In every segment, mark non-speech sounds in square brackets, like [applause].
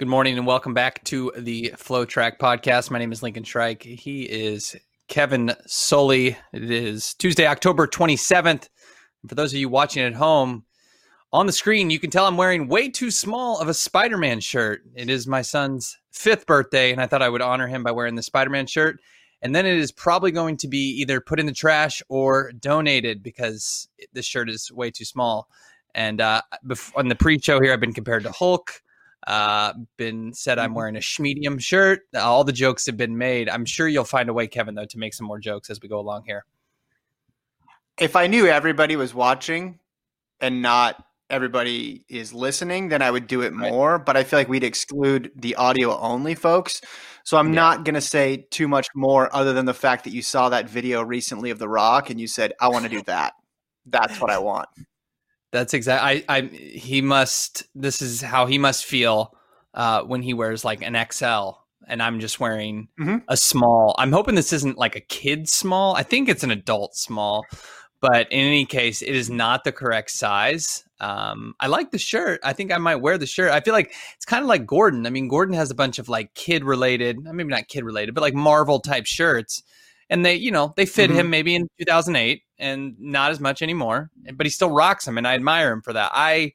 Good morning and welcome back to the FloTrack podcast. My name is Lincoln Shryack. He is Kevin Sully. It is Tuesday, October 27th. For those of you watching at home, on the screen, you can tell I'm wearing way too small of a Spider Man shirt. It is my son's fifth birthday, and I thought I would honor him by wearing the Spider Man shirt. And then it is probably going to be either put in the trash or donated because this shirt is way too small. And uh, on the pre show here, I've been compared to Hulk. Uh, been said I'm mm-hmm. wearing a schmedium shirt. All the jokes have been made. I'm sure you'll find a way, Kevin, though, to make some more jokes as we go along here. If I knew everybody was watching and not everybody is listening, then I would do it more. Right. But I feel like we'd exclude the audio only folks. So I'm yeah. not going to say too much more other than the fact that you saw that video recently of The Rock and you said, I want to do that. That's what I want. That's exactly. I, I. He must. This is how he must feel uh, when he wears like an XL, and I'm just wearing mm-hmm. a small. I'm hoping this isn't like a kid small. I think it's an adult small, but in any case, it is not the correct size. Um, I like the shirt. I think I might wear the shirt. I feel like it's kind of like Gordon. I mean, Gordon has a bunch of like kid related, maybe not kid related, but like Marvel type shirts and they you know they fit mm-hmm. him maybe in 2008 and not as much anymore but he still rocks them and i admire him for that i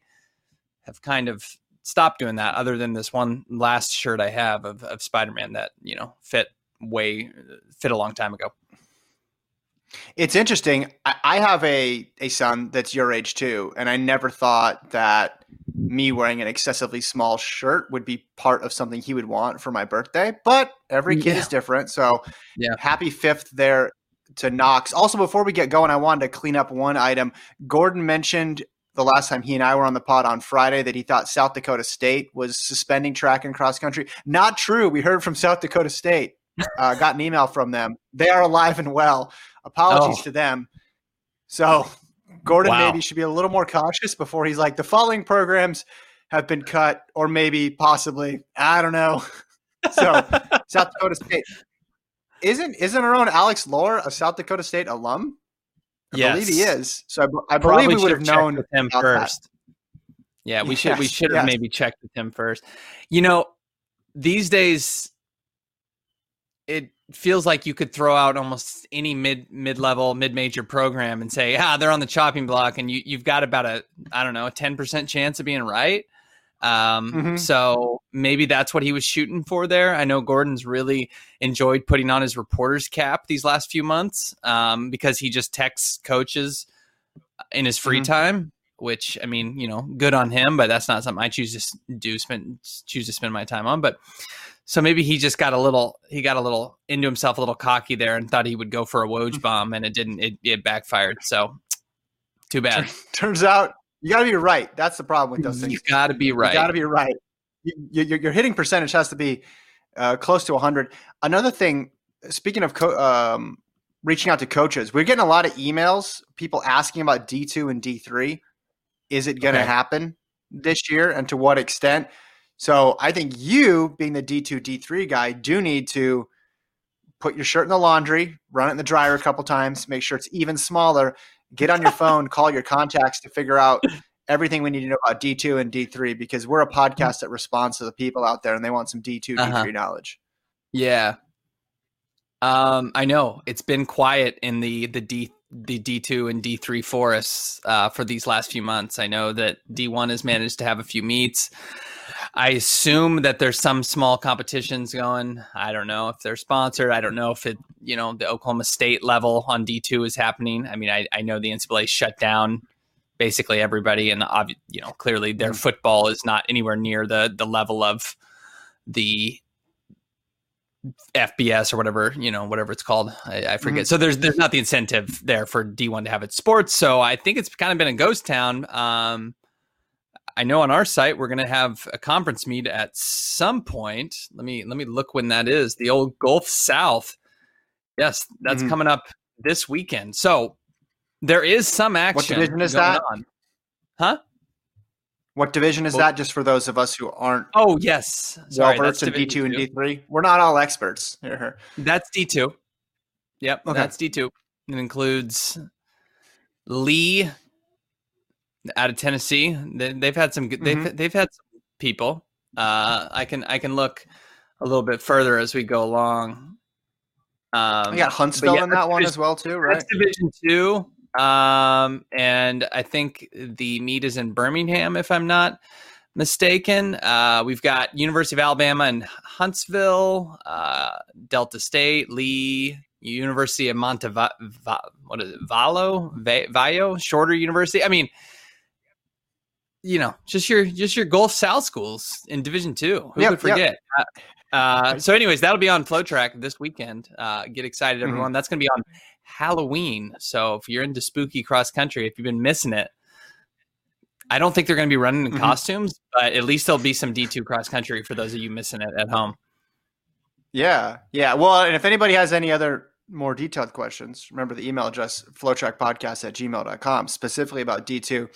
have kind of stopped doing that other than this one last shirt i have of, of spider-man that you know fit way fit a long time ago it's interesting i have a a son that's your age too and i never thought that me wearing an excessively small shirt would be part of something he would want for my birthday. But every kid yeah. is different. So yeah. happy fifth there to Knox. Also, before we get going, I wanted to clean up one item. Gordon mentioned the last time he and I were on the pod on Friday that he thought South Dakota State was suspending track and cross country. Not true. We heard from South Dakota State. Uh, got an email from them. They are alive and well. Apologies oh. to them. So Gordon wow. maybe should be a little more cautious before he's like, the following programs have been cut, or maybe possibly, I don't know. [laughs] so South Dakota State isn't isn't our own Alex Lohr a South Dakota State alum? I yes. believe he is. So I, I believe we would have known with him first. That. Yeah, we yes, should we should have yes. maybe checked with him first. You know, these days it feels like you could throw out almost any mid mid level mid major program and say, ah, they're on the chopping block, and you you've got about a I don't know a ten percent chance of being right. Um, mm-hmm. So maybe that's what he was shooting for there. I know Gordon's really enjoyed putting on his reporter's cap these last few months um, because he just texts coaches in his free mm-hmm. time. Which I mean, you know, good on him, but that's not something I choose to do. Spend choose to spend my time on, but so maybe he just got a little he got a little into himself a little cocky there and thought he would go for a Woj bomb and it didn't it, it backfired. So too bad. Turns out you got to be right. That's the problem with those things. You got to be right. You got to be right. You, you, your hitting percentage has to be uh, close to 100. Another thing, speaking of co- um, reaching out to coaches, we're getting a lot of emails, people asking about D2 and D3. Is it going to okay. happen this year and to what extent? So I think you, being the D2, D3 guy, do need to put your shirt in the laundry, run it in the dryer a couple times, make sure it's even smaller, get on your [laughs] phone, call your contacts to figure out everything we need to know about D2 and D3 because we're a podcast that responds to the people out there and they want some D2, uh-huh. D3 knowledge. Yeah. Um, I know it's been quiet in the the D the D2 and D3 forests uh, for these last few months. I know that D1 has managed to have a few meets. I assume that there's some small competitions going. I don't know if they're sponsored. I don't know if it, you know, the Oklahoma State level on D2 is happening. I mean, I, I know the NCAA shut down basically everybody, and you know, clearly their mm. football is not anywhere near the the level of the FBS or whatever you know whatever it's called I, I forget. Mm-hmm. So there's there's not the incentive there for D1 to have its sports. So I think it's kind of been a ghost town. Um, I know on our site we're going to have a conference meet at some point. Let me let me look when that is. The old Gulf South. Yes, that's mm-hmm. coming up this weekend. So there is some action. What division is that? On. Huh? What division is well, that? Just for those of us who aren't. Oh yes, sorry, well in D two and D three. We're not all experts. [laughs] That's D two. Yep, okay. that's D two. It includes Lee, out of Tennessee. They, have had some. They've mm-hmm. they've had some people. Uh, I can I can look a little bit further as we go along. Um, we got Huntsville yeah, in that one as well too, right? That's Division two, um, and I think the meet is in Birmingham, if I'm not mistaken. Uh, we've got University of Alabama and Huntsville, uh, Delta State, Lee, University of Montevideo, what is it, Valo, Vaio, Shorter University. I mean, you know, just your just your Gulf South schools in Division Two. Who yep, could forget? Yep. Uh, uh, so, anyways, that'll be on FloTrack this weekend. Uh, get excited, mm-hmm. everyone! Mm-hmm. That's going to be on Halloween. So, if you're into spooky cross country, if you've been missing it, I don't think they're going to be running in mm-hmm. costumes, but at least there'll be some D2 cross country for those of you missing it at home. Yeah, yeah. Well, and if anybody has any other more detailed questions, remember the email address flowtrackpodcast at gmail.com, specifically about D2,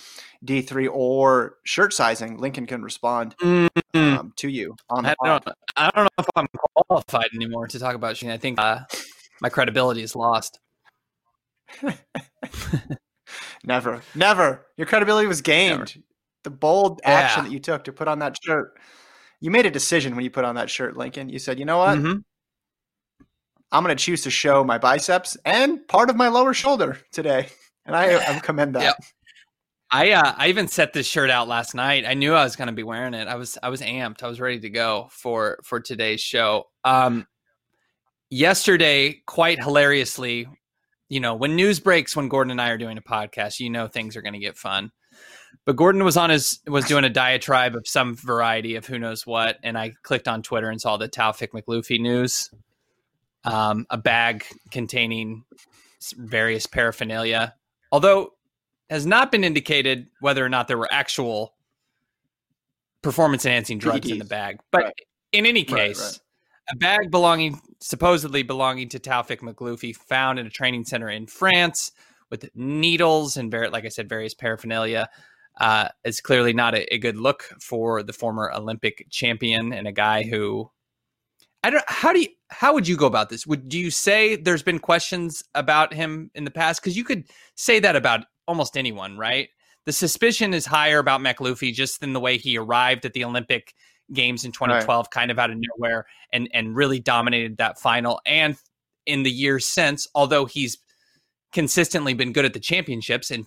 D3, or shirt sizing. Lincoln can respond mm-hmm. um, to you on the I don't, I don't know if I'm qualified anymore to talk about I think uh, my credibility is lost. [laughs] never, never. Your credibility was gained. Never. The bold action yeah. that you took to put on that shirt. You made a decision when you put on that shirt, Lincoln. You said, you know what? Mm-hmm I'm going to choose to show my biceps and part of my lower shoulder today, and I, I commend that. Yep. I uh, I even set this shirt out last night. I knew I was going to be wearing it. I was I was amped. I was ready to go for for today's show. Um, yesterday, quite hilariously, you know, when news breaks when Gordon and I are doing a podcast, you know things are going to get fun. But Gordon was on his was doing a diatribe of some variety of who knows what, and I clicked on Twitter and saw the Taoufik Makhloufi news um, a bag containing various paraphernalia, although has not been indicated whether or not there were actual performance enhancing drugs in the bag. But right. in any case, right, right. a bag belonging supposedly belonging to Taoufik Makhloufi found in a training center in France with needles and like I said, various paraphernalia. Uh, is clearly not a, a, good look for the former Olympic champion and a guy who I don't. How do you? How would you go about this? Would do you say there's been questions about him in the past? Because you could say that about almost anyone, right? The suspicion is higher about Makhloufi just in the way he arrived at the Olympic Games in 2012, right. kind of out of nowhere, and and really dominated that final. And in the years since, although he's consistently been good at the championships, and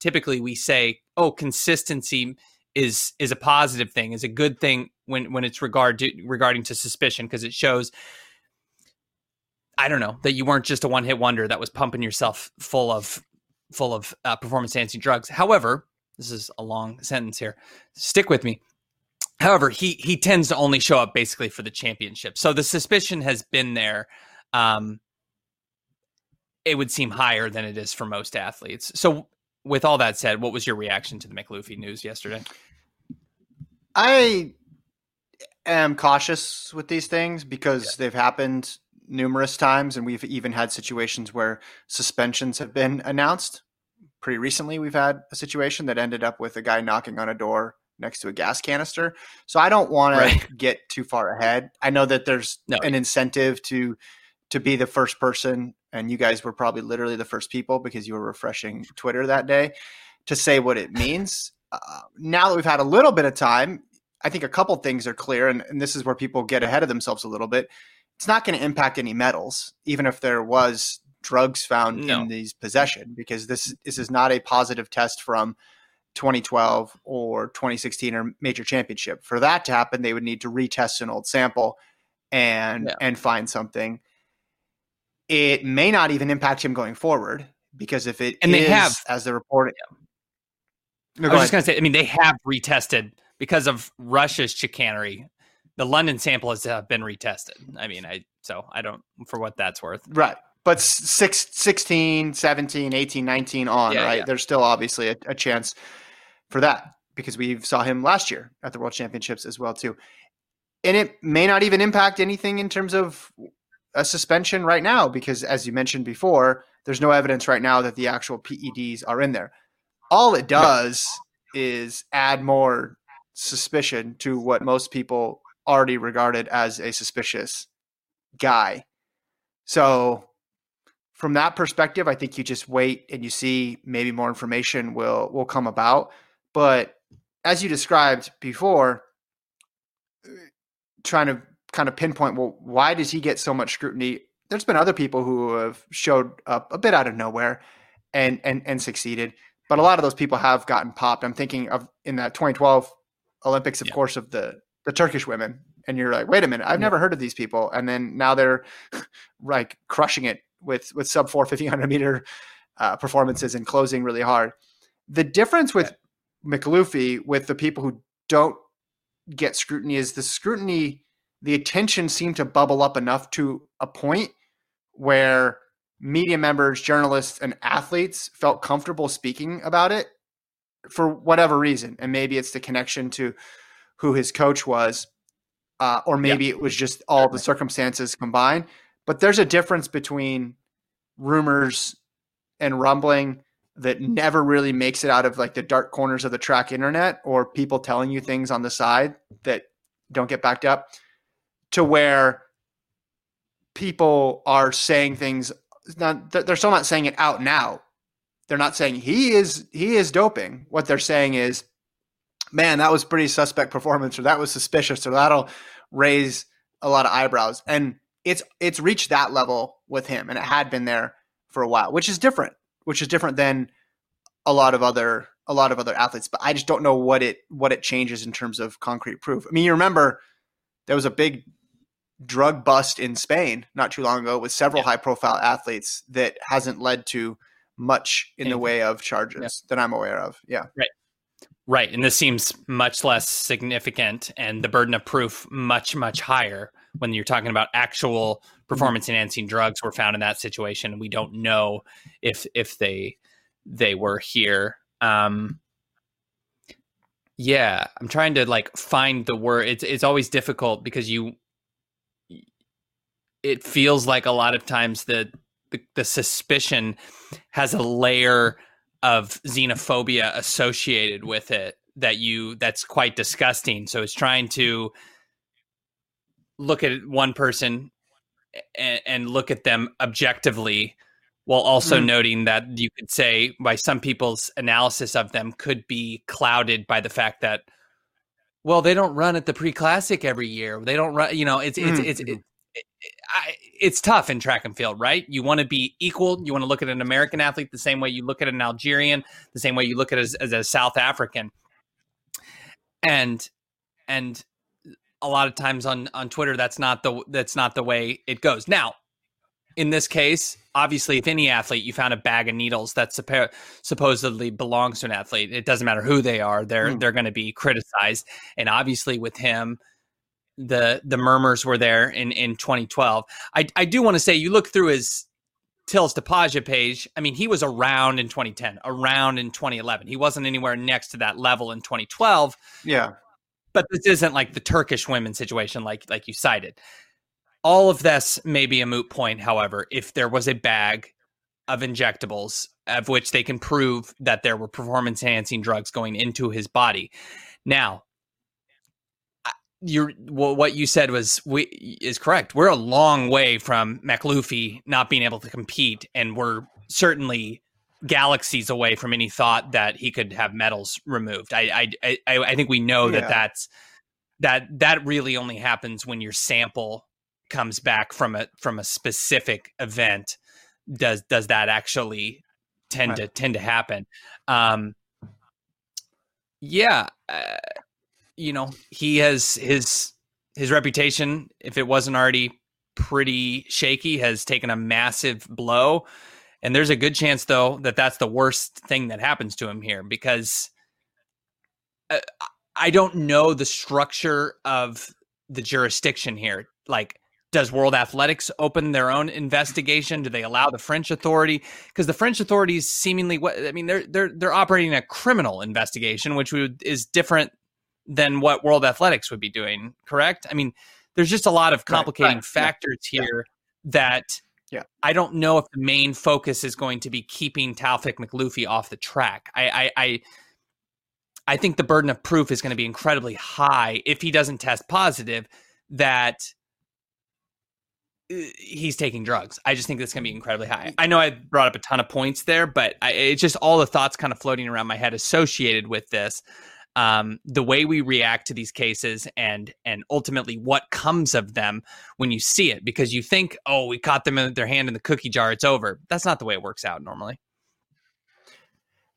typically we say, oh, consistency is is a positive thing, is a good thing when when it's regard to, regarding to suspicion because it shows I don't know that you weren't just a one hit wonder that was pumping yourself full of full of uh, performance enhancing drugs. However, this is a long sentence here. Stick with me. However, he he tends to only show up basically for the championship. So the suspicion has been there. Um, it would seem higher than it is for most athletes. So, with all that said, what was your reaction to the Makhloufi news yesterday? I am cautious with these things because yeah. they've happened numerous times, and we've even had situations where suspensions have been announced. Pretty recently, we've had a situation that ended up with a guy knocking on a door next to a gas canister. So I don't want right. to get too far ahead. I know that there's no. an incentive to to be the first person, and you guys were probably literally the first people because you were refreshing Twitter that day to say what it [laughs] means. Uh, now that we've had a little bit of time, I think a couple things are clear, and, and this is where people get ahead of themselves a little bit. It's not going to impact any medals, even if there was drugs found no. in these possession, because this this is not a positive test from 2012 or 2016 or major championship. For that to happen, they would need to retest an old sample and yeah. and find something. It may not even impact him going forward because if it and is, they have as the reporting. Yeah. I was just going to say, I mean, they have retested because of Russia's chicanery. The London sample has uh, been retested. I mean, I so I don't for what that's worth. Right but six, 16, 17, 18, 19 on, yeah, right? Yeah. There's still obviously a, a, chance for that because we saw him last year at the World Championships as well too. And it may not even impact anything in terms of a suspension right now because as you mentioned before, there's no evidence right now that the actual PEDs are in there. All it does is add more suspicion to what most people already regarded as a suspicious guy. So from that perspective, I think you just wait and you see maybe more information will will come about. But as you described before, uh, trying to kind of pinpoint, well, why does he get so much scrutiny? There's been other people who have showed up a bit out of nowhere and and and succeeded, but a lot of those people have gotten popped. I'm thinking of in that 2012 Olympics, of yeah. course, of the the Turkish women, and you're like, wait a minute, I've yeah. never heard of these people, and then now they're [laughs] like crushing it with with sub 4 1500 meter uh, performances and closing really hard. The difference with Makhloufi with the people who don't get scrutiny is the scrutiny, the attention seemed to bubble up enough to a point where media members, journalists, and athletes felt comfortable speaking about it for whatever reason. And maybe it's the connection to who his coach was, uh, or maybe yeah. it was just all the circumstances combined. But there's a difference between rumors and rumbling that never really makes it out of like the dark corners of the track internet or people telling you things on the side that don't get backed up to where people are saying things not they're still not saying it out now they're not saying he is he is doping what they're saying is man that was pretty suspect performance or that was suspicious or that'll raise a lot of eyebrows and it's it's reached that level with him, and it had been there for a while, which is different. Which is different than a lot of other a lot of other athletes. But I just don't know what it what it changes in terms of concrete proof. I mean, you remember there was a big drug bust in Spain not too long ago with several yeah. high profile athletes that hasn't led to much in Anything. the way of charges yeah. that I'm aware of. Yeah. Right. Right. And this seems much less significant and the burden of proof much, much higher when you're talking about actual mm-hmm. performance enhancing drugs were found in that situation. We don't know if if they they were here. Um yeah, I'm trying to like find the word. It's it's always difficult because you it feels like a lot of times the the, the suspicion has a layer of xenophobia associated with it that you that's quite disgusting. So it's trying to look at one person and, and look at them objectively while also mm. noting that you could say by some people's analysis of them could be clouded by the fact that well they don't run at the pre-classic every year they don't run you know it's it's mm. it's, it's, it's tough in track and field, right? You want to be equal. You want to look at an American athlete the same way you look at an Algerian, the same way you look at as, as a South African. And and a lot of times on on Twitter that's not the that's not the way it goes. Now, in this case, obviously if any athlete you found a bag of needles that suppo- supposedly belongs to an athlete, it doesn't matter who they are, they're mm. they're going to be criticized. And obviously with him the the murmurs were there in in 2012. I I do want to say you look through his Tilastopaja page. I mean, he was around in 2010, around in 2011. He wasn't anywhere next to that level in 2012. Yeah but this isn't like the Turkish women situation, like like you cited. All of this may be a moot point, however, if there was a bag of injectables of which they can prove that there were performance enhancing drugs going into his body. Now, you what you said was we, is correct. We're a long way from Makhloufi not being able to compete, and we're certainly galaxies away from any thought that he could have medals removed. I I I, I think we know yeah. that that's that that really only happens when your sample comes back from a from a specific event. Does does that actually tend right. to tend to happen? Um, Yeah, uh, you know, he has his his reputation, if it wasn't already pretty shaky, has taken a massive blow. And there's a good chance, though, that that's the worst thing that happens to him here because uh, I don't know the structure of the jurisdiction here. Like, does World Athletics open their own investigation? Do they allow the French authority? Because the French authorities seemingly, I mean, they're they're they're operating a criminal investigation, which would, is different than what World Athletics would be doing. Correct? I mean, there's just a lot of complicating right, right. factors yeah. here yeah. that yeah. I don't know if the main focus is going to be keeping Taoufik Makhloufi off the track. I, I, I I think the burden of proof is going to be incredibly high if he doesn't test positive that uh, he's taking drugs. I just think that's going to be incredibly high. I know I brought up a ton of points there, but I, it's just all the thoughts kind of floating around my head associated with this. Um, the way we react to these cases and and ultimately what comes of them when you see it because you think oh we caught them in their hand in the cookie jar it's over. That's not the way it works out normally.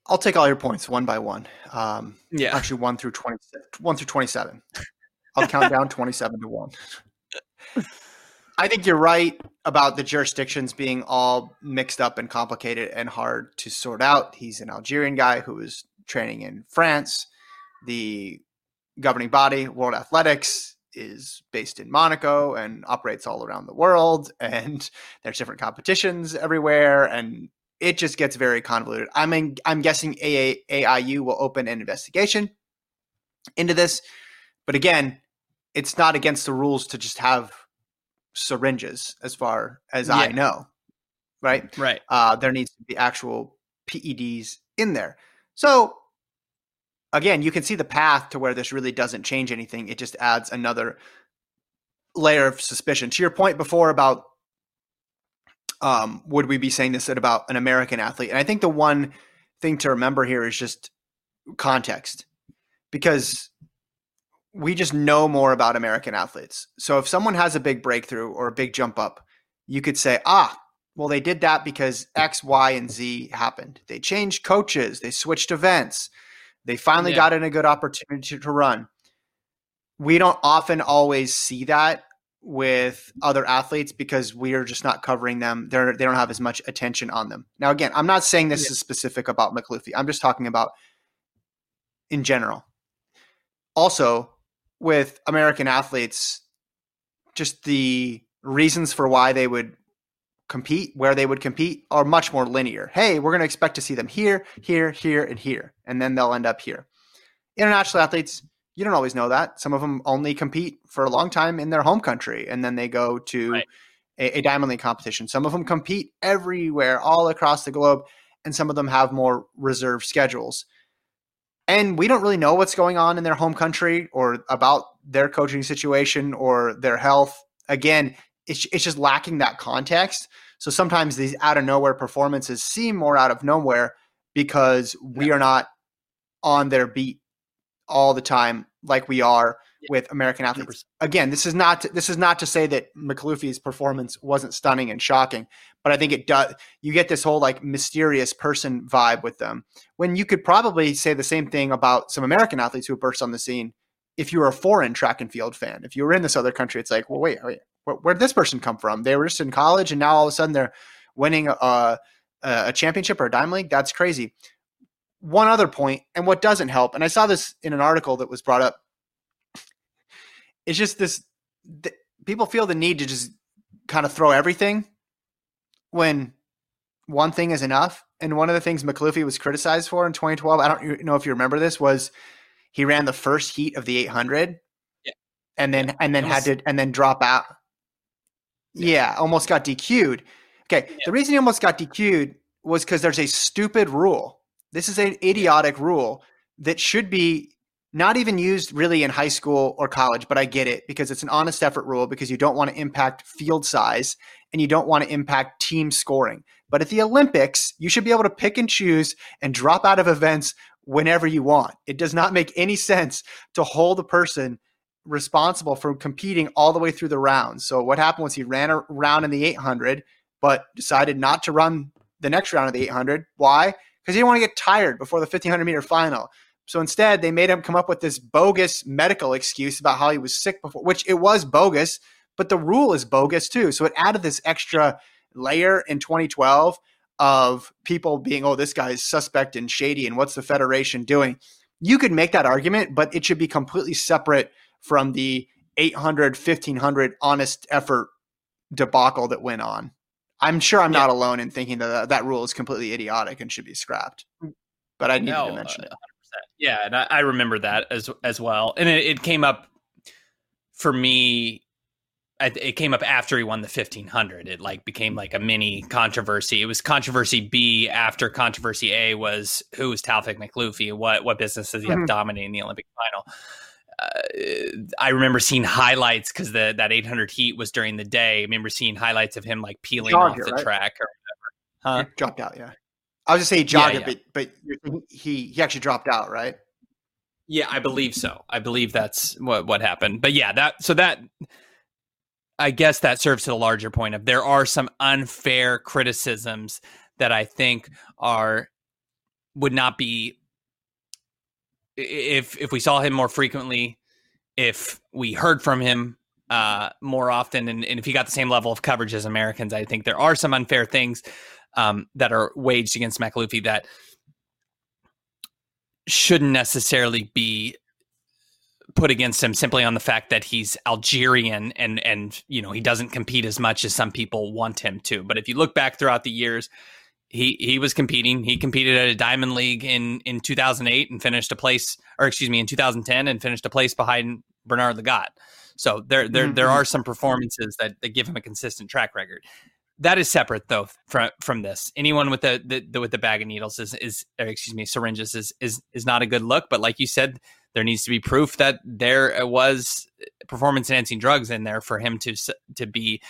I'll take all your points one by one. Um, yeah. actually one through 20 one through 27 i'll count down 27 to 1 I think you're right about the jurisdictions being all mixed up and complicated and hard to sort out. He's an Algerian guy who was training in France. The governing body, World Athletics, is based in Monaco and operates all around the world. [laughs] And there's different competitions everywhere. And it just gets very convoluted. I'm, in, I'm guessing AA, AIU will open an investigation into this. But again, it's not against the rules to just have syringes, as far as yeah. I know. Right. Right. Uh, there needs to be actual PEDs in there. So again, you can see the path to where this really doesn't change anything. It just adds another layer of suspicion. To your point before about um, would we be saying this about an American athlete? And I think the one thing to remember here is just context, because we just know more about American athletes. So if someone has a big breakthrough or a big jump up, you could say, ah, well, they did that because X, Y, and Z happened. They changed coaches, they switched events, they finally yeah. got in a good opportunity to run. We don't often always see that with other athletes because we are just not covering them. They're they don't have as much attention on them. Now, again, I'm not saying this yeah. is specific about Makhloufi. I'm just talking about in general. Also, with American athletes, just the reasons for why they would compete, where they would compete, are much more linear. Hey, we're going to expect to see them here, here, here, and here, and then they'll end up here. International athletes, you don't always know that. Some of them only compete for a long time in their home country, and then they go to right. a, a Diamond League competition. Some of them compete everywhere, all across the globe, and some of them have more reserve schedules. And we don't really know what's going on in their home country or about their coaching situation or their health. Again, it's, it's just lacking that context. So sometimes these out of nowhere performances seem more out of nowhere because we are not on their beat all the time like we are with American athletes. 100%. Again, this is not to, this is not to say that Makhloufi's performance wasn't stunning and shocking, but I think it does. You get this whole like mysterious person vibe with them when you could probably say the same thing about some American athletes who burst on the scene. If you were a foreign track and field fan, if you were in this other country, it's like, well, wait, wait, where, where did this person come from? They were just in college, and now all of a sudden they're winning a, a championship or a Diamond League. That's crazy. One other point, and what doesn't help, and I saw this in an article that was brought up it's just this th- people feel the need to just kind of throw everything when one thing is enough. And one of the things Makhloufi was criticized for in 2012, I don't know if you remember this, was he ran the first heat of the 800, yeah. and then and then was, had to and then drop out. Yeah, almost got DQ'd. Okay, yeah. the reason he almost got DQ'd was because there's a stupid rule. This is an idiotic rule that should be not even used really in high school or college, but I get it because it's an honest effort rule because you don't want to impact field size and you don't want to impact team scoring. But at the Olympics, you should be able to pick and choose and drop out of events whenever you want. It does not make any [laughs] sense to hold a person responsible for competing all the way through the rounds. So what happened was he ran around in the 800 but decided not to run the next round of the 800. Why? Because he didn't want to get tired before the 1500 meter final. So instead, they made him come up with this bogus medical excuse about how he was sick before, which it was bogus, but the rule is bogus too. So it added this extra layer in 2012 of people being, oh, this guy is suspect and shady, and what's the Federation doing? You could make that argument, but it should be completely separate from the 800, 1500 honest effort debacle that went on. I'm sure I'm yeah. not alone in thinking that that rule is completely idiotic and should be scrapped. But I needed no, to mention uh, it. Yeah, and I, I, remember that as as well. And it, it came up for me. It came up after he won the 1500. It like became like a mini controversy. It was controversy B after controversy A was who was Taoufik Makhloufi? What what business does he have mm-hmm. dominating the Olympic final? I remember seeing highlights because the that 800 heat was during the day. I remember seeing highlights of him like peeling off the right? track or whatever. Huh? He dropped out, yeah. I was just saying jogged yeah, yeah. but but he he actually dropped out, right? Yeah, I believe so. I believe that's what what happened. But yeah, that so that I guess that serves to the larger point of there are some unfair criticisms that I think are would not be if if we saw him more frequently, if we heard from him uh, more often, and, and, if he got the same level of coverage as Americans, I think there are some unfair things um, that are waged against Makhloufi that shouldn't necessarily be put against him simply on the fact that he's Algerian and and you know he doesn't compete as much as some people want him to. But if you look back throughout the years, he he was competing. He competed at a Diamond League in in 2008 and finished a place, or excuse me, in 2010 and finished a place behind Bernard Lagat. So there there mm-hmm. there are some performances that, that give him a consistent track record. That is separate though from from this. Anyone with the, the, the with the bag of needles is is excuse me syringes is is is not a good look. But like you said, there needs to be proof that there was performance enhancing drugs in there for him to to be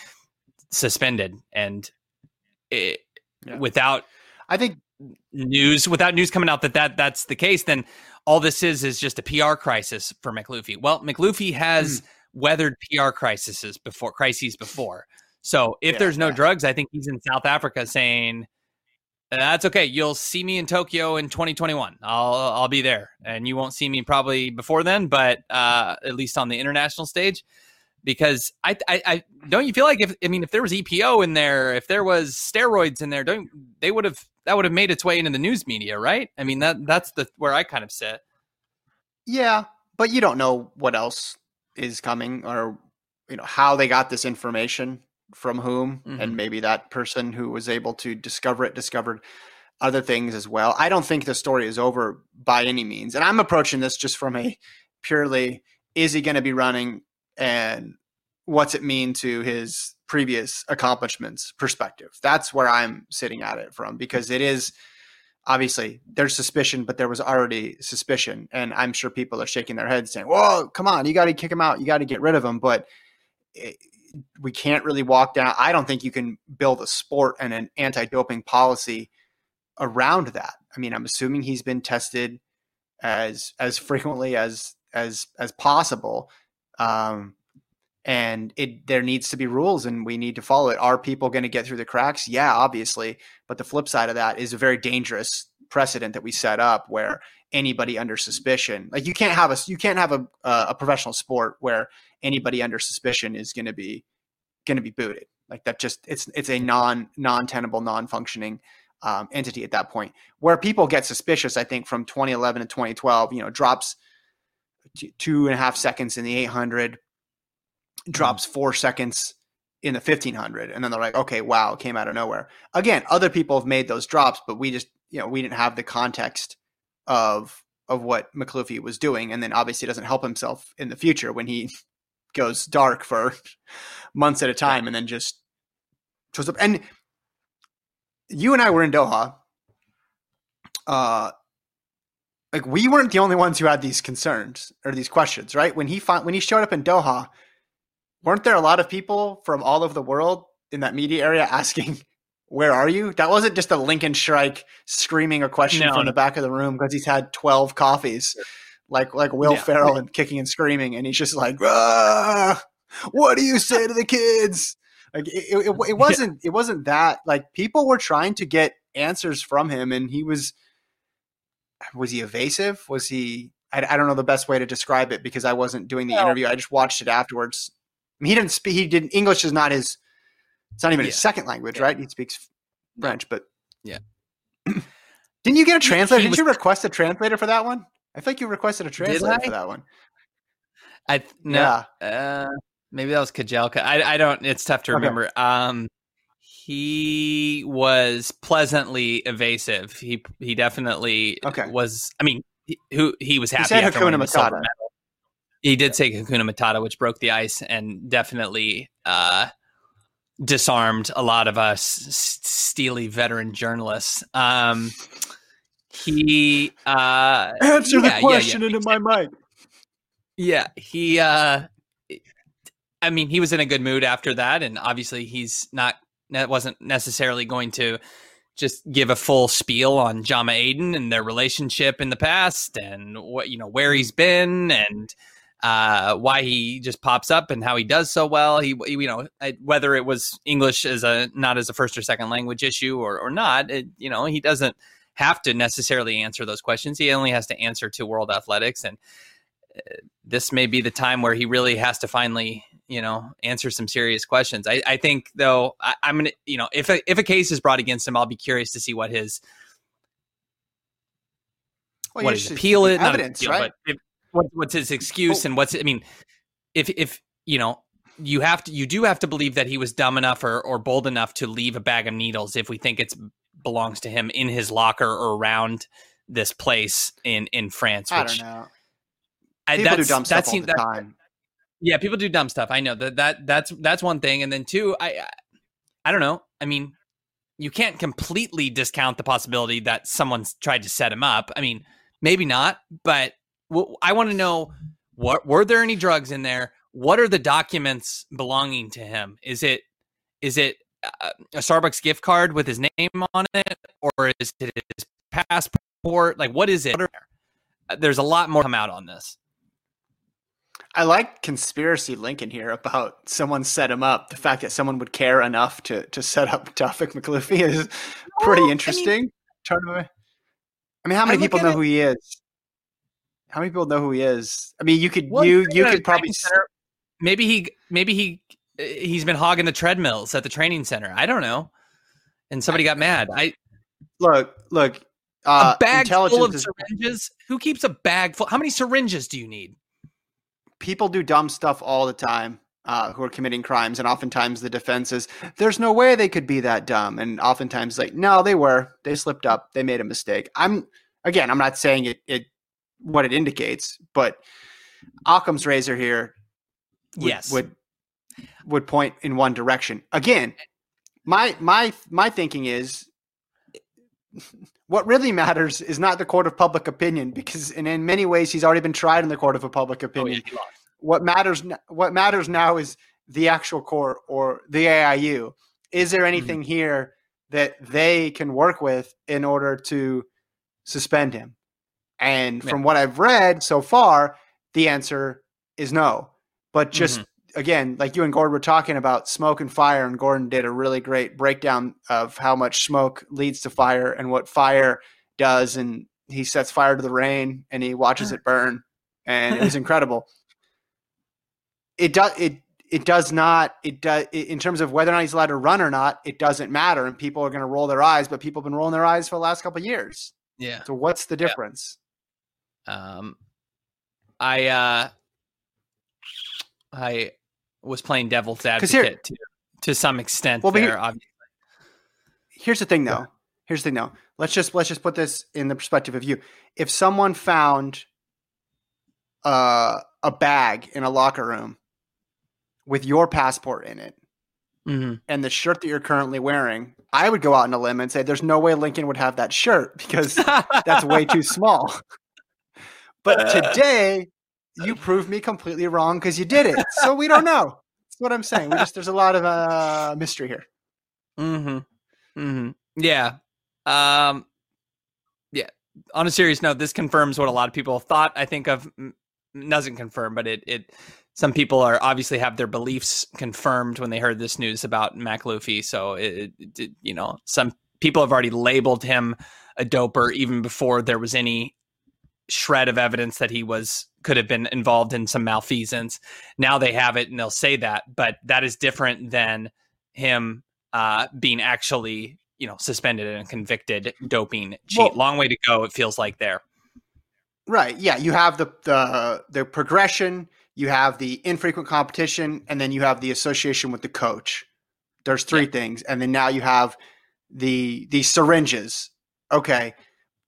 suspended and. It, yeah. without I think news without news coming out that, that that's the case, then all this is is just a PR crisis for Makhloufi. Well, Makhloufi has mm. weathered PR crises before crises before. So if yeah, there's no yeah. drugs, I think he's in South Africa saying that's okay. You'll see me in Tokyo in 2021. I'll I'll be there, and you won't see me probably before then, but uh, at least on the international stage because I, I, I don't you feel like if I mean if there was EPO in there, if there was steroids in there, don't they would have that would have made its way into the news media, right? I mean that that's the where I kind of sit. Yeah, but you don't know what else is coming or you know how they got this information from whom mm-hmm. and maybe that person who was able to discover it discovered other things as well. I don't think the story is over by any means. And I'm approaching this just from a purely is he going to be running and what's it mean to his previous accomplishments perspective. That's where I'm sitting at it from because it is obviously there's suspicion, but there was already suspicion. And I'm sure people are shaking their heads saying, Whoa, come on, you got to kick him out. You got to get rid of him. But it, we can't really walk down. I don't think you can build a sport and an anti doping policy around that. I mean, I'm assuming he's been tested as as [laughs] frequently as as as possible um, and it there needs to be rules and we need to follow it. Are people going to get through the cracks? Yeah, obviously. But the flip side of that is a very dangerous precedent that we set up where anybody under suspicion, like you can't have a you can't have a a professional sport where anybody under suspicion is going to be going to be booted. Like that just it's it's a non non tenable non functioning um, entity at that point. Where people get suspicious, I think from 2011 to 2012, you know, drops two and a half seconds in the 800, drops mm-hmm. four seconds in the 1500. And then they're like, okay, wow, it came out of nowhere. Again, other people have made those drops, but we just, you know, we didn't have the context of of what Makhloufi was doing. And then obviously doesn't help himself in the future when he [laughs] goes dark for [laughs] months at a time and then just shows up. And you and I were in Doha uh, like we weren't the only ones who had these concerns or these questions, right? When he found, when he showed up in Doha, weren't there a lot of people from all over the world in that media area asking, [laughs] "Where are you?" That wasn't just a Lincoln Shryack screaming a question no. from the back of the room because he's had twelve coffees, like like Will yeah. Ferrell and kicking and screaming, and he's just like, ah, "What do you say to the kids?" Like it, it, it [laughs] wasn't yeah. it wasn't that like people were trying to get answers from him, and he was was he evasive? Was he? I, I don't know the best way to describe it because I wasn't doing the no. interview. I just watched it afterwards. I mean, he didn't speak. He didn't. English is not his. It's not even yeah. his second language, yeah. right? He speaks French, but yeah. [clears throat] Didn't you get a translator? Didn't you request a translator for that one? I think you requested a translator for that one. I no, yeah. Uh, maybe that was Kajelka. I I don't. It's tough to remember. Okay. Um, he was pleasantly evasive. He he definitely okay. was. I mean, he, who he was happy. He said Hakuna Matata. He did say Hakuna Matata, which broke the ice and definitely uh, disarmed a lot of us steely veteran journalists. Um, he uh, answer yeah, the question yeah, yeah. into my mic. Yeah, he. Uh, I mean, he was in a good mood after that, and obviously, he's not. That wasn't necessarily going to just give a full spiel on Jama Aden and their relationship in the past, and what you know where he's been, and uh, why he just pops up and how he does so well. He, you know, whether it was English as a not as a first or second language issue or or not, it, you know, he doesn't have to necessarily answer those questions. He only has to answer to World Athletics, and this may be the time where he really has to finally, you know, answer some serious questions. I, I think, though, I, am gonna, you know, if a, if a case is brought against him, I'll be curious to see what his well, what his appeal is. Evidence, appeal, right? If, what, what's his excuse and what's I mean, if if you know you have to you do have to believe that he was dumb enough or, or bold enough to leave a bag of needles if we think it's belongs to him in his locker or around this place in in France. Which, I don't know. People do dumb stuff all the that, time. Yeah, people do dumb stuff. I know that that that's that's one thing, and then two, I I, I don't know. I mean, you can't completely discount the possibility that someone's tried to set him up. I mean, maybe not, but well, I want to know what were there any drugs in there? What are the documents belonging to him? Is it is it uh, a Starbucks gift card with his name on it, or is it his passport? Like, what is it? Uh, there's a lot more come out on this. I like conspiracy Lincoln here about someone set him up. The fact that someone would care enough to to set up [laughs] Taoufik Makhloufi is pretty well, interesting. I mean, I mean, how many people know it, who he is? How many people know who he is? I mean, you could well, you you could probably center, maybe he maybe he he's been hogging the treadmills at the training center. I don't know. And somebody got mad. I look look uh, a bag full of syringes. Who keeps a bag full? How many syringes do you need? People do dumb stuff all the time. Uh, who are committing crimes, and oftentimes the defense is, "There's no way they could be that dumb," and oftentimes like, "No, they were. They slipped up. They made a mistake." I'm again, I'm not saying it, it what it indicates, but Occam's razor here would, yes. would would point in one direction. Again, my my my thinking is what really matters is not the court of public opinion because and in many ways he's already been tried in the court of a public opinion. Oh, yeah, what matters what matters now is the actual court or the AIU. Is there mm-hmm. anything mm-hmm. here that they can work with in order to suspend him? And from what I've read so far, the answer is no. But just mm-hmm. Again, like you and Gordon were talking about smoke and fire, and Gordon did a really great breakdown of how much smoke leads to fire and what fire does. And he sets fire to the rain and he watches it burn. And it was [laughs] incredible. It does it it does not it does in terms of whether or not he's allowed to run or not it doesn't matter and people are going to roll their eyes but people have been rolling their eyes for the last couple years yeah so what's the difference um, I uh, I was playing devil's advocate here, to to some extent. Well, there, here, obviously. Here's the thing, though. Yeah. Here's the thing, though. Let's just let's just put this in the perspective of you. If someone found uh, a bag in a locker room with your passport in it, mm-hmm. and the shirt that you're currently wearing, I would go out on a limb and say, "There's no way Lincoln would have that shirt because [laughs] that's way too small." But [laughs] today, you proved me completely wrong because you did it. So we don't know. That's what I'm saying. We just there's a lot of uh, mystery here. Mm-hmm. Mm-hmm. Yeah. Um. Yeah. On a serious note, this confirms what a lot of people thought. I think of doesn't confirm, but it it some people are obviously have their beliefs confirmed when they heard this news about Makhloufi. So it, it, you know some people have already labeled him a doper even before there was any shred of evidence that he was could have been involved in some malfeasance. Now they have it and they'll say that, but that is different than him uh, being actually, you know, suspended and convicted doping cheat. Well, Long way to go. It feels like there. Right. Yeah. You have the the the progression. You have the infrequent competition, and then you have the association with the coach. There's three yeah. things, and then now you have the the syringes. Okay,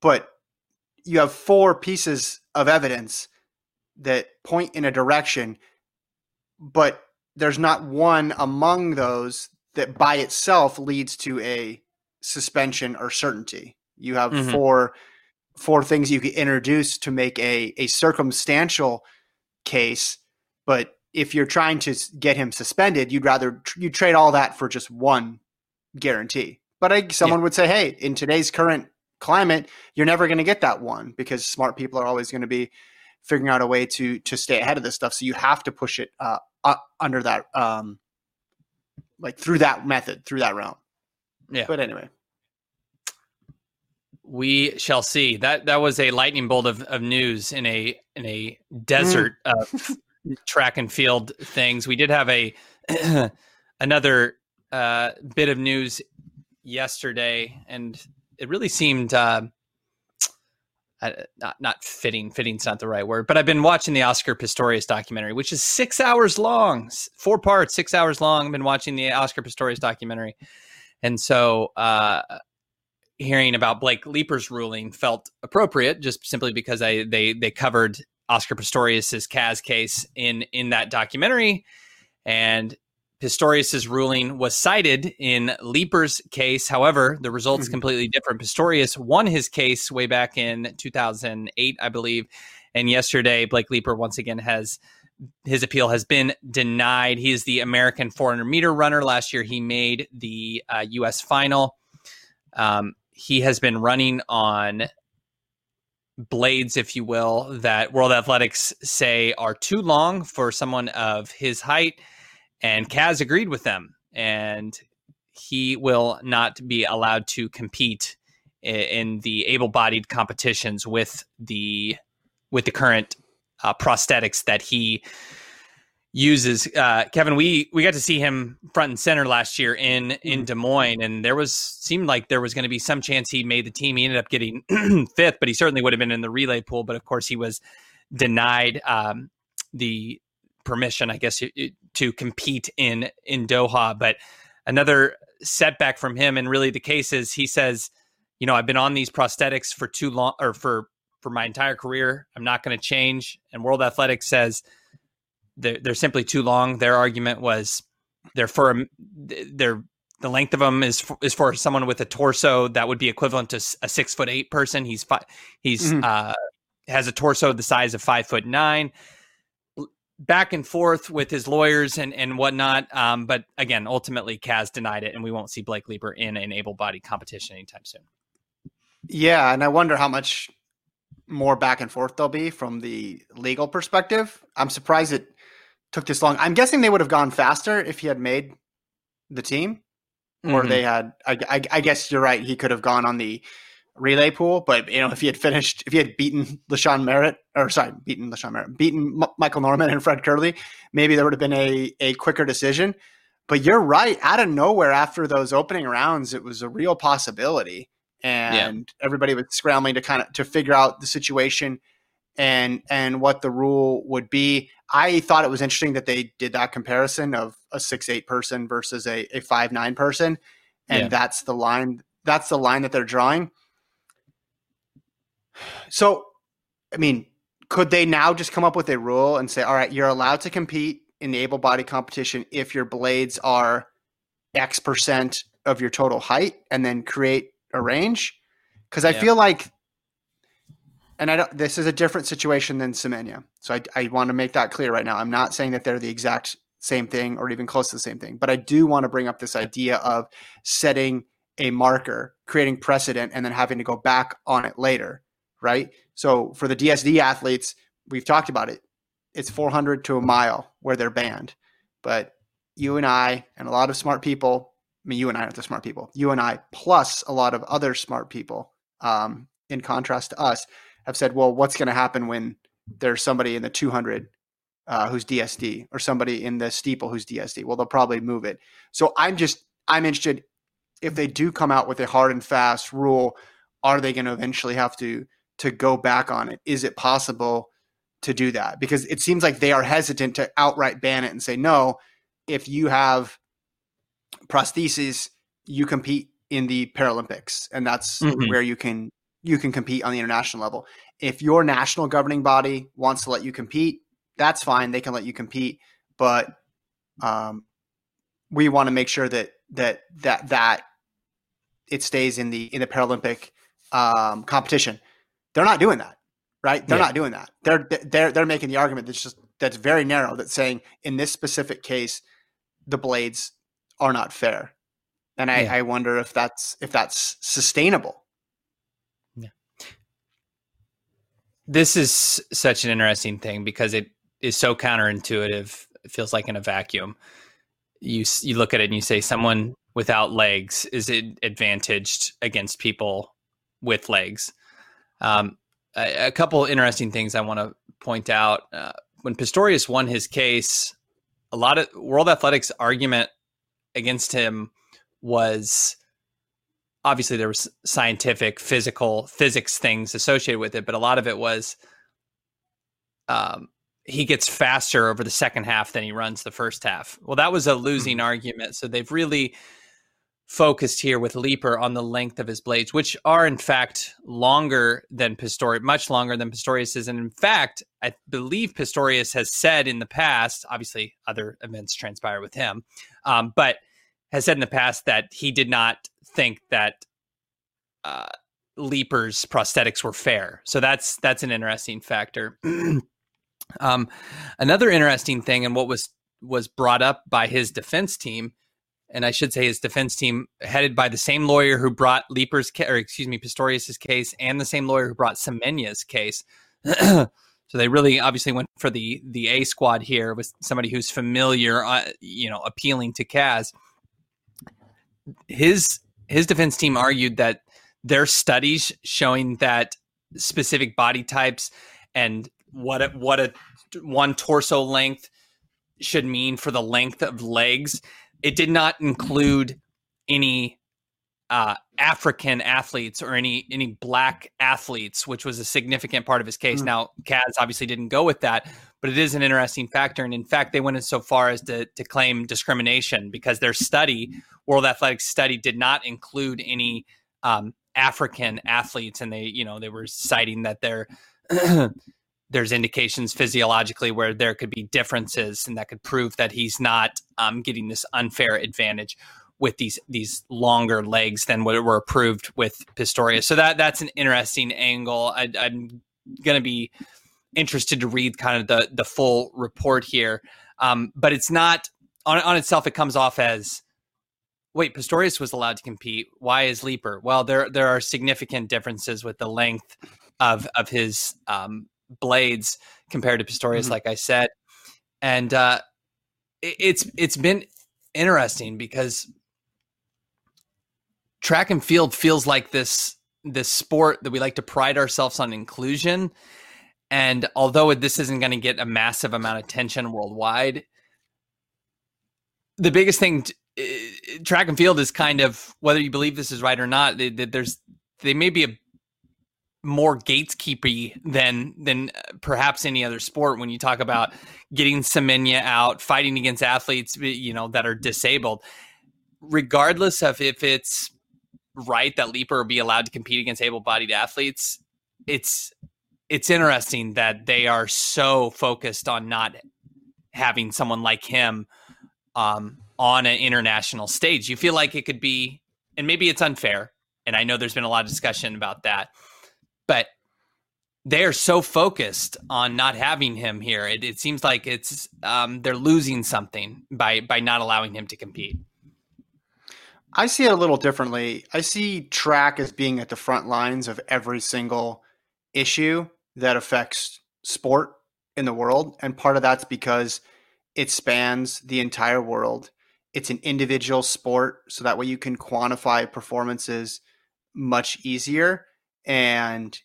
but you have four pieces of evidence that point in a direction, but there's not one among those that by itself leads to a suspension or certainty. You have mm-hmm. four four things you could introduce to make a a circumstantial case, but if you're trying to get him suspended, you'd rather you trade all that for just one guarantee. But I, someone yeah. would say, hey, in today's current climate, you're never going to get that one because smart people are always going to be figuring out a way to to stay ahead of this stuff. So you have to push it uh, uh, under that, um, like through that method, through that realm. Yeah. But anyway, we shall see. That that was a lightning bolt of, of news in a in a desert mm. of [laughs] track and field things. We did have a [clears throat] another uh, bit of news yesterday, and it really seemed uh, not not fitting. Fitting's not the right word, but I've been watching the Oscar Pistorius documentary, which is six hours long, four parts, six hours long. I've been watching the Oscar Pistorius documentary, and so uh, hearing about Blake Leeper's ruling felt appropriate, just simply because I they they covered Oscar Pistorius's CAS case in in that documentary, and Pistorius's ruling was cited in Leeper's case. However, the result's mm-hmm. completely different. Pistorius won his case way back in 2008, I believe. And yesterday, Blake Leeper once again has his appeal has been denied. He is the American 400 meter runner. Last year, he made the uh, U.S. final. Um, he has been running on blades, if you will, that World Athletics say are too long for someone of his height and CAS agreed with them, and he will not be allowed to compete in the able-bodied competitions with the with the current uh, prosthetics that he uses. Uh, Kevin, we we got to see him front and center last year in in mm-hmm. Des Moines, and there was seemed like there was going to be some chance he made the team. He ended up getting [clears throat] fifth, but he certainly would have been in the relay pool. But of course, he was denied um, the permission, I guess, to compete in in Doha. But another setback from him, and really the case is he says, you know, I've been on these prosthetics for too long, or for for my entire career. I'm not going to change. And World Athletics says they're, they're simply too long. Their argument was they're for they're the length of them is for, is for someone with a torso that would be equivalent to a six foot eight person. He's five. he's mm-hmm. uh, has a torso the size of five foot nine back and forth with his lawyers and and whatnot. Um, but again, ultimately, CAS denied it, and we won't see Blake Leeper in an able-bodied competition anytime soon. Yeah, and I wonder how much more back and forth there'll be from the legal perspective. I'm surprised it took this long. I'm guessing they would have gone faster if he had made the team, or mm-hmm. they had. I, I, I guess you're right. He could have gone on the relay pool. But you know, if he had finished, if he had beaten LaShawn Merritt, or sorry, beaten LaShawn Merritt, beaten M- Michael Norman and Fred Kerley, maybe there would have been a a quicker decision. But you're right. Out of nowhere, after those opening rounds, it was a real possibility, and yeah. everybody was scrambling to kind of to figure out the situation and and what the rule would be. I thought it was interesting that they did that comparison of a six eight person versus a, a five nine person, and yeah. that's the line. That's the line that they're drawing. So, I mean, could they now just come up with a rule and say, all right, you're allowed to compete in the able body competition if your blades are X percent of your total height and then create a range? Because I yeah. feel like, and I don't, this is a different situation than Semenya. So I, I want to make that clear right now. I'm not saying that they're the exact same thing or even close to the same thing, but I do want to bring up this idea of setting a marker, creating precedent, and then having to go back on it later right? So for the DSD athletes, we've talked about it. It's 400 to a mile where they're banned. But you and I and a lot of smart people, I mean, you and I aren't the smart people, you and I, plus a lot of other smart people um, in contrast to us, have said, well, what's going to happen when there's somebody in the 200 uh, who's DSD or somebody in the steeple who's DSD? Well, they'll probably move it. So I'm just, I'm interested if they do come out with a hard and fast rule, are they going to eventually have to to go back on it? Is it possible to do that? Because it seems like they are hesitant to outright ban it and say no. If you have prostheses, you compete in the Paralympics, and that's mm-hmm. where you can you can compete on the international level. If your national governing body wants to let you compete, that's fine. They can let you compete, but um, we want to make sure that that that that it stays in the in the Paralympic um, competition. They're not doing that, right? They're yeah. not doing that. They're they're they're making the argument that's just that's very narrow. That's saying in this specific case, the blades are not fair. And I, yeah. I wonder if that's if that's sustainable. Yeah. This is such an interesting thing because it is so counterintuitive. It feels like in a vacuum. You you look at it and you say someone without legs is it advantaged against people with legs. Um, a, a, couple interesting things I want to point out. Uh, when Pistorius won his case, a lot of World Athletics argument against him was obviously there was scientific, physical, physics things associated with it, but a lot of it was um, he gets faster over the second half than he runs the first half. Well, that was a losing mm-hmm. argument. So they've really focused here with Leeper on the length of his blades, which are in fact longer than Pistorius, much longer than Pistorius is. And in fact, I believe Pistorius has said in the past, obviously other events transpire with him, um, but has said in the past that he did not think that uh, Leeper's prosthetics were fair. So that's that's an interesting factor. [clears throat] um, another interesting thing, and what was was brought up by his defense team and I should say his defense team, headed by the same lawyer who brought Leeper's ca- or excuse me, Pistorius's case, and the same lawyer who brought Semenya's case. [clears throat] so they really obviously went for the the A squad here with somebody who's familiar, uh, you know, appealing to CAS. His his defense team argued that their studies showing that specific body types and what a, what a one torso length should mean for the length of legs it did not include any uh, African athletes or any any black athletes, which was a significant part of his case. Mm. Now, CAS obviously didn't go with that, but it is an interesting factor. And in fact, they went so far as to, to claim discrimination because their study, World Athletics study, did not include any um, African athletes, and they you know they were citing that their [clears throat] there's indications physiologically where there could be differences and that could prove that he's not um, getting this unfair advantage with these these longer legs than what were approved with Pistorius. So that that's an interesting angle. I, am going to be interested to read kind of the the full report here, um, but it's not on on itself. It comes off as wait, Pistorius was allowed to compete. Why is Leeper? Well, there there are significant differences with the length of of his um, blades compared to Pistorius, mm-hmm. like I said, and uh, it, it's it's been interesting because track and field feels like this this sport that we like to pride ourselves on inclusion. And although this isn't going to get a massive amount of attention worldwide, the biggest thing track and field is kind of whether you believe this is right or not. there's they may be a more gatekeepy than than perhaps any other sport when you talk about getting Semenya out, fighting against athletes you know that are disabled. Regardless of if it's right that Leeper be allowed to compete against able-bodied athletes, it's it's interesting that they are so focused on not having someone like him um, on an international stage. You feel like it could be, and maybe it's unfair. And I know there's been a lot of discussion about that but they are so focused on not having him here. It, it seems like it's um, they're losing something by by not allowing him to compete. I see it a little differently. I see track as being at the front lines of every single issue that affects sport in the world, and part of that's because it spans the entire world. It's an individual sport, so that way you can quantify performances much easier and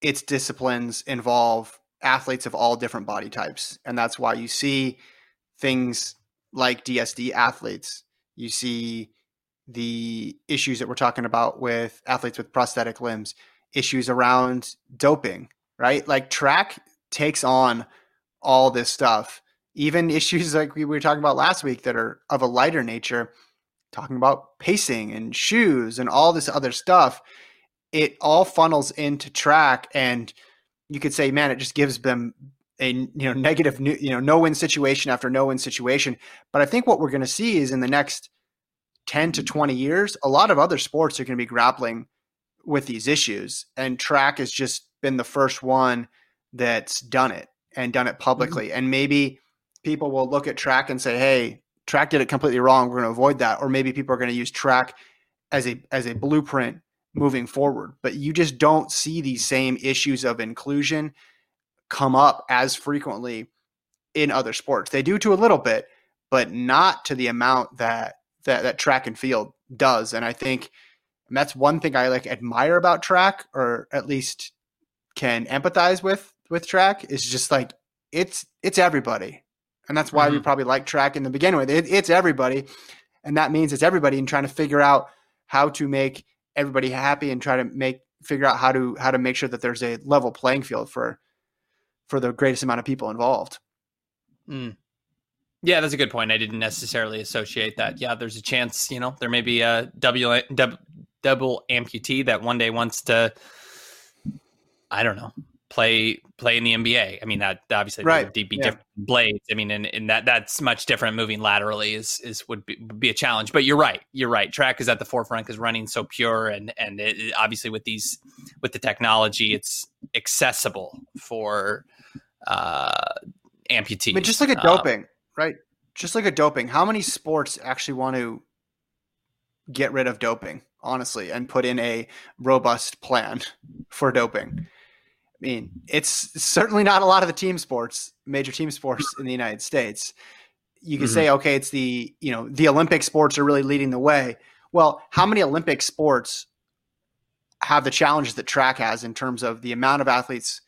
its disciplines involve athletes of all different body types. And that's why you see things like DSD athletes. You see the issues that we're talking about with athletes with prosthetic limbs, issues around doping, right? Like track takes on all this stuff, even [laughs] issues like we were talking about last week that are of a lighter nature, talking about pacing and shoes and all this other stuff. It all funnels into track and you could say, man, it just gives them a you know negative you know no win situation after no win situation. But I think what we're going to see is in the next ten to twenty years, a lot of other sports are going to be grappling with these issues, and track has just been the first one that's done it and done it publicly. Mm-hmm. And maybe people will look at track and say, "Hey, track did it completely wrong. We're going to avoid that." Or maybe people are going to use track as a as a blueprint moving forward. But you just don't see these same issues of inclusion come up as frequently in other sports. They do to a little bit, but not to the amount that that, that track and field does. And I think and that's one thing I like admire about track, or at least can empathize with with track, is just like it's it's everybody, and that's why mm-hmm. we probably like track in the beginning with. It, it's everybody, and that means it's everybody and trying to figure out how to make everybody happy and try to make figure out how to how to make sure that there's a level playing field for for the greatest amount of people involved. Mm. Yeah, that's a good point. I didn't necessarily associate that. Yeah, there's a chance, you know, there may be a double double, double amputee that one day wants to I don't know, play play in the NBA. I mean, that obviously right. would be yeah. different blades. I mean, and, and that that's much different. Moving laterally is is would be, would be a challenge. But you're right. You're right. Track is at the forefront because running so pure and and it, obviously with these with the technology, it's accessible for uh amputees. Mean, just like a um, doping, um, right? Just like a doping. How many sports actually want to get rid of doping, honestly, and put in a robust plan for doping? I mean, it's certainly not a lot of the team sports, major team sports in the United States. You can mm-hmm. say, okay, it's the you know the Olympic sports are really leading the way. Well, how many Olympic sports have the challenges that track has in terms of the amount of athletes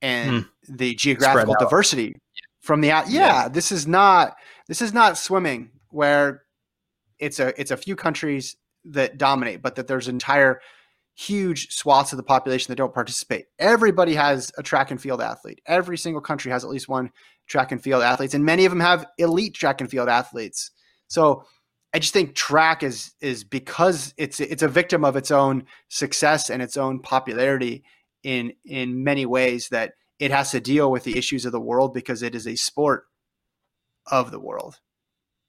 and mm. the geographical diversity from the yeah, yeah, this is not this is not swimming where it's a it's a few countries that dominate, but that there's entire huge swaths of the population that don't participate. Everybody has a track and field athlete. Every single country has at least one track and field athletes, and many of them have elite track and field athletes. So I just think track is is because it's it's a victim of its own success and its own popularity in in many ways that it has to deal with the issues of the world because it is a sport of the world.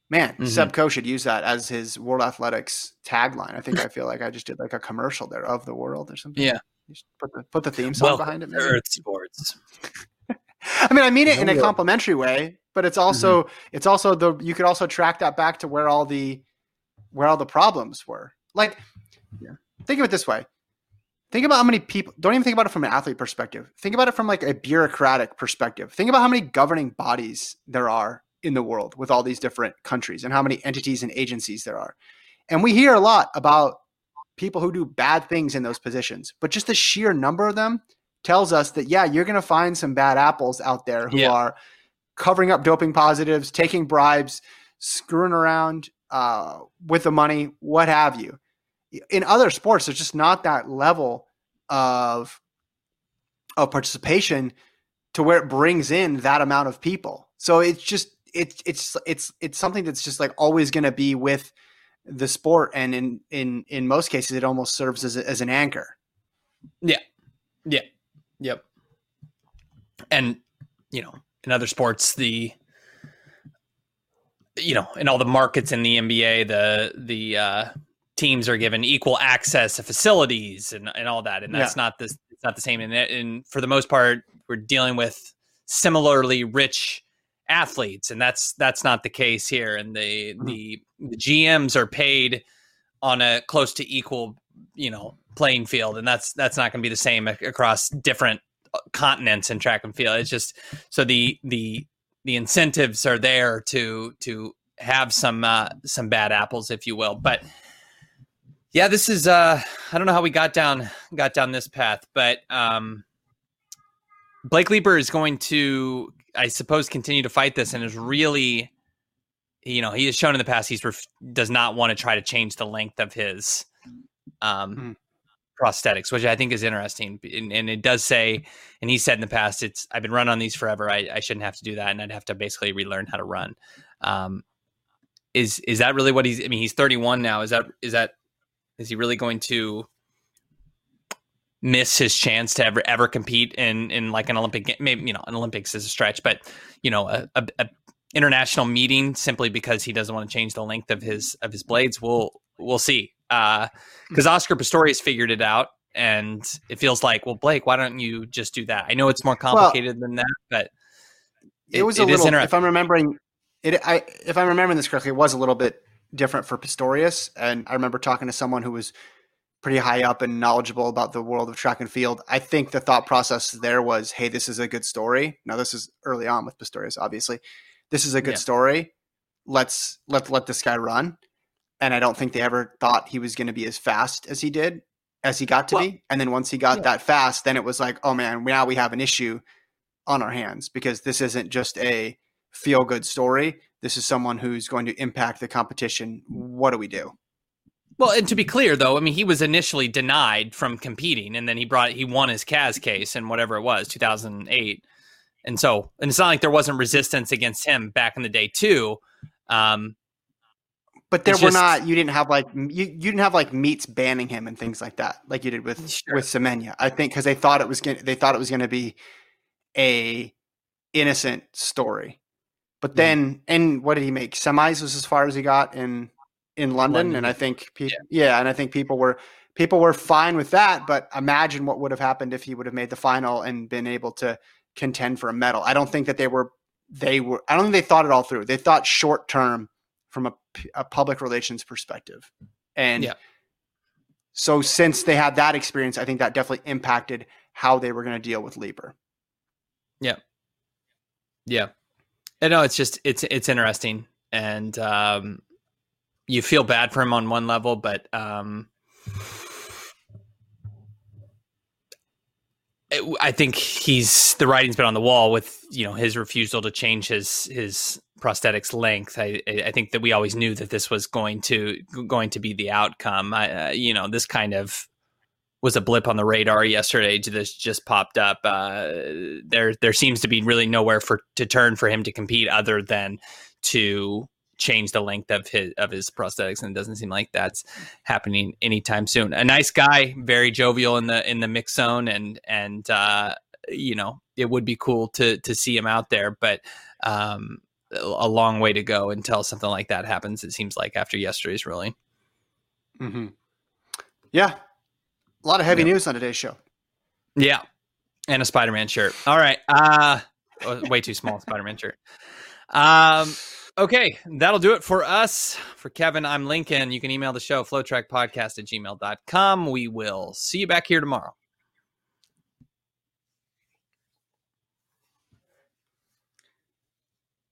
Man, mm-hmm. Seb Coe should use that as his World Athletics tagline. I think I feel like I just did like a commercial there of the world or something. Yeah. Put the put the theme song well, behind it. Maybe. Earth sports. [laughs] I mean, I mean it in a complimentary way, but it's also mm-hmm. it's also the you could also track that back to where all the where all the problems were. Like, yeah. think of it this way: think about how many people. Don't even think about it from an athlete perspective. Think about it from like a bureaucratic perspective. Think about how many governing bodies there are in the world with all these different countries and how many entities and agencies there are. And we hear a lot about people who do bad things in those positions, but just the sheer number of them tells us that, yeah, you're going to find some bad apples out there who yeah. are covering up doping positives, taking bribes, screwing around uh, with the money, what have you. In other sports, there's just not that level of of participation to where it brings in that amount of people. So it's just it's it's it's it's something that's just like always going to be with the sport, and in in in most cases, it almost serves as a, as an anchor. Yeah, yeah, yep. And you know, in other sports, the you know, in all the markets in the NBA, the the uh, teams are given equal access to facilities and, and all that, and that's yeah. not this. It's not the same. And, and for the most part, we're dealing with similarly rich athletes, and that's that's not the case here. And the mm-hmm. the, the GMs are paid on a close to equal, you know, playing field, and that's that's not going to be the same across different uh, continents in track and field. It's just so the the the incentives are there to to have some uh, some bad apples, if you will. But Yeah, this is uh I don't know how we got down got down this path, but um Blake Leeper is going to I suppose continue to fight this and is really you know, he has shown in the past he's ref- does not want to try to change the length of his um mm prosthetics, which I think is interesting. And, and, it does say, and he said in the past, it's I've been running on these forever. I, I, shouldn't have to do that, and I'd have to basically relearn how to run. Um, is is that really what he's? I mean, he's 31 now. Is that is that is he really going to miss his chance to ever ever compete in in like an Olympic? Game. Maybe you know, an Olympics is a stretch, but you know, a, a, a international meeting simply because he doesn't want to change the length of his of his blades. We'll we'll see. Because uh, Oscar Pistorius figured it out, and it feels like, well, Blake, why don't you just do that? I know it's more complicated well, than that, but it, it was a it little. If I'm remembering it, I if I'm remembering this correctly, it was a little bit different for Pistorius, and I remember talking to someone who was pretty high up and knowledgeable about the world of track and field. I think the thought process there was, hey, this is a good story. Now this is early on with Pistorius, obviously. This is a good yeah. story. Let's let let this guy run and I don't think they ever thought he was going to be as fast as he did as he got to well, be. And then once he got yeah. that fast, then it was like, oh man, now we have an issue on our hands because this isn't just a feel good story. This is someone who's going to impact the competition. What do we do? Well, and to be clear, though, I mean, he was initially denied from competing, and then he brought he won his CAS case and whatever it was, two thousand eight, and so and it's not like there wasn't resistance against him back in the day too. Um, but there were just, not. You didn't have like you, you didn't have like meets banning him and things like that, like you did with sure. with Semenya. I think because they thought it was gonna, they thought it was going to be a innocent story. But then, and what did he make? Semis was as far as he got in in London, London. and I think pe- yeah. yeah, and I think people were people were fine with that. But imagine what would have happened if he would have made the final and been able to contend for a medal. I don't think that they were they were. I don't think they thought it all through. They thought short term from a, a public relations perspective. And yeah. so since they had that experience, I think that definitely impacted how they were going to deal with Leeper. Yeah. Yeah. I know it's just it's it's interesting and um you feel bad for him on one level, but um I think he's the writing's been on the wall with you know his refusal to change his his prosthetics length. I, I think that we always knew that this was going to going to be the outcome. I, uh, you know, this kind of was a blip on the radar yesterday. This just popped up. Uh, there there seems to be really nowhere for to turn for him to compete other than to change the length of his of his prosthetics, and it doesn't seem like that's happening anytime soon. A nice guy, very jovial in the in the mix zone, and and uh, you know it would be cool to to see him out there, but um, a long way to go until something like that happens. It seems like after yesterday's ruling. Mm-hmm. Yeah, a lot of heavy news on today's show. Yeah, and a Spider-Man shirt. All right, uh, way too small Spider-Man shirt. Um, okay, that'll do it for us. For Kevin, I'm Lincoln. You can email the show, flotrackpodcast at gmail.com. We will see you back here tomorrow.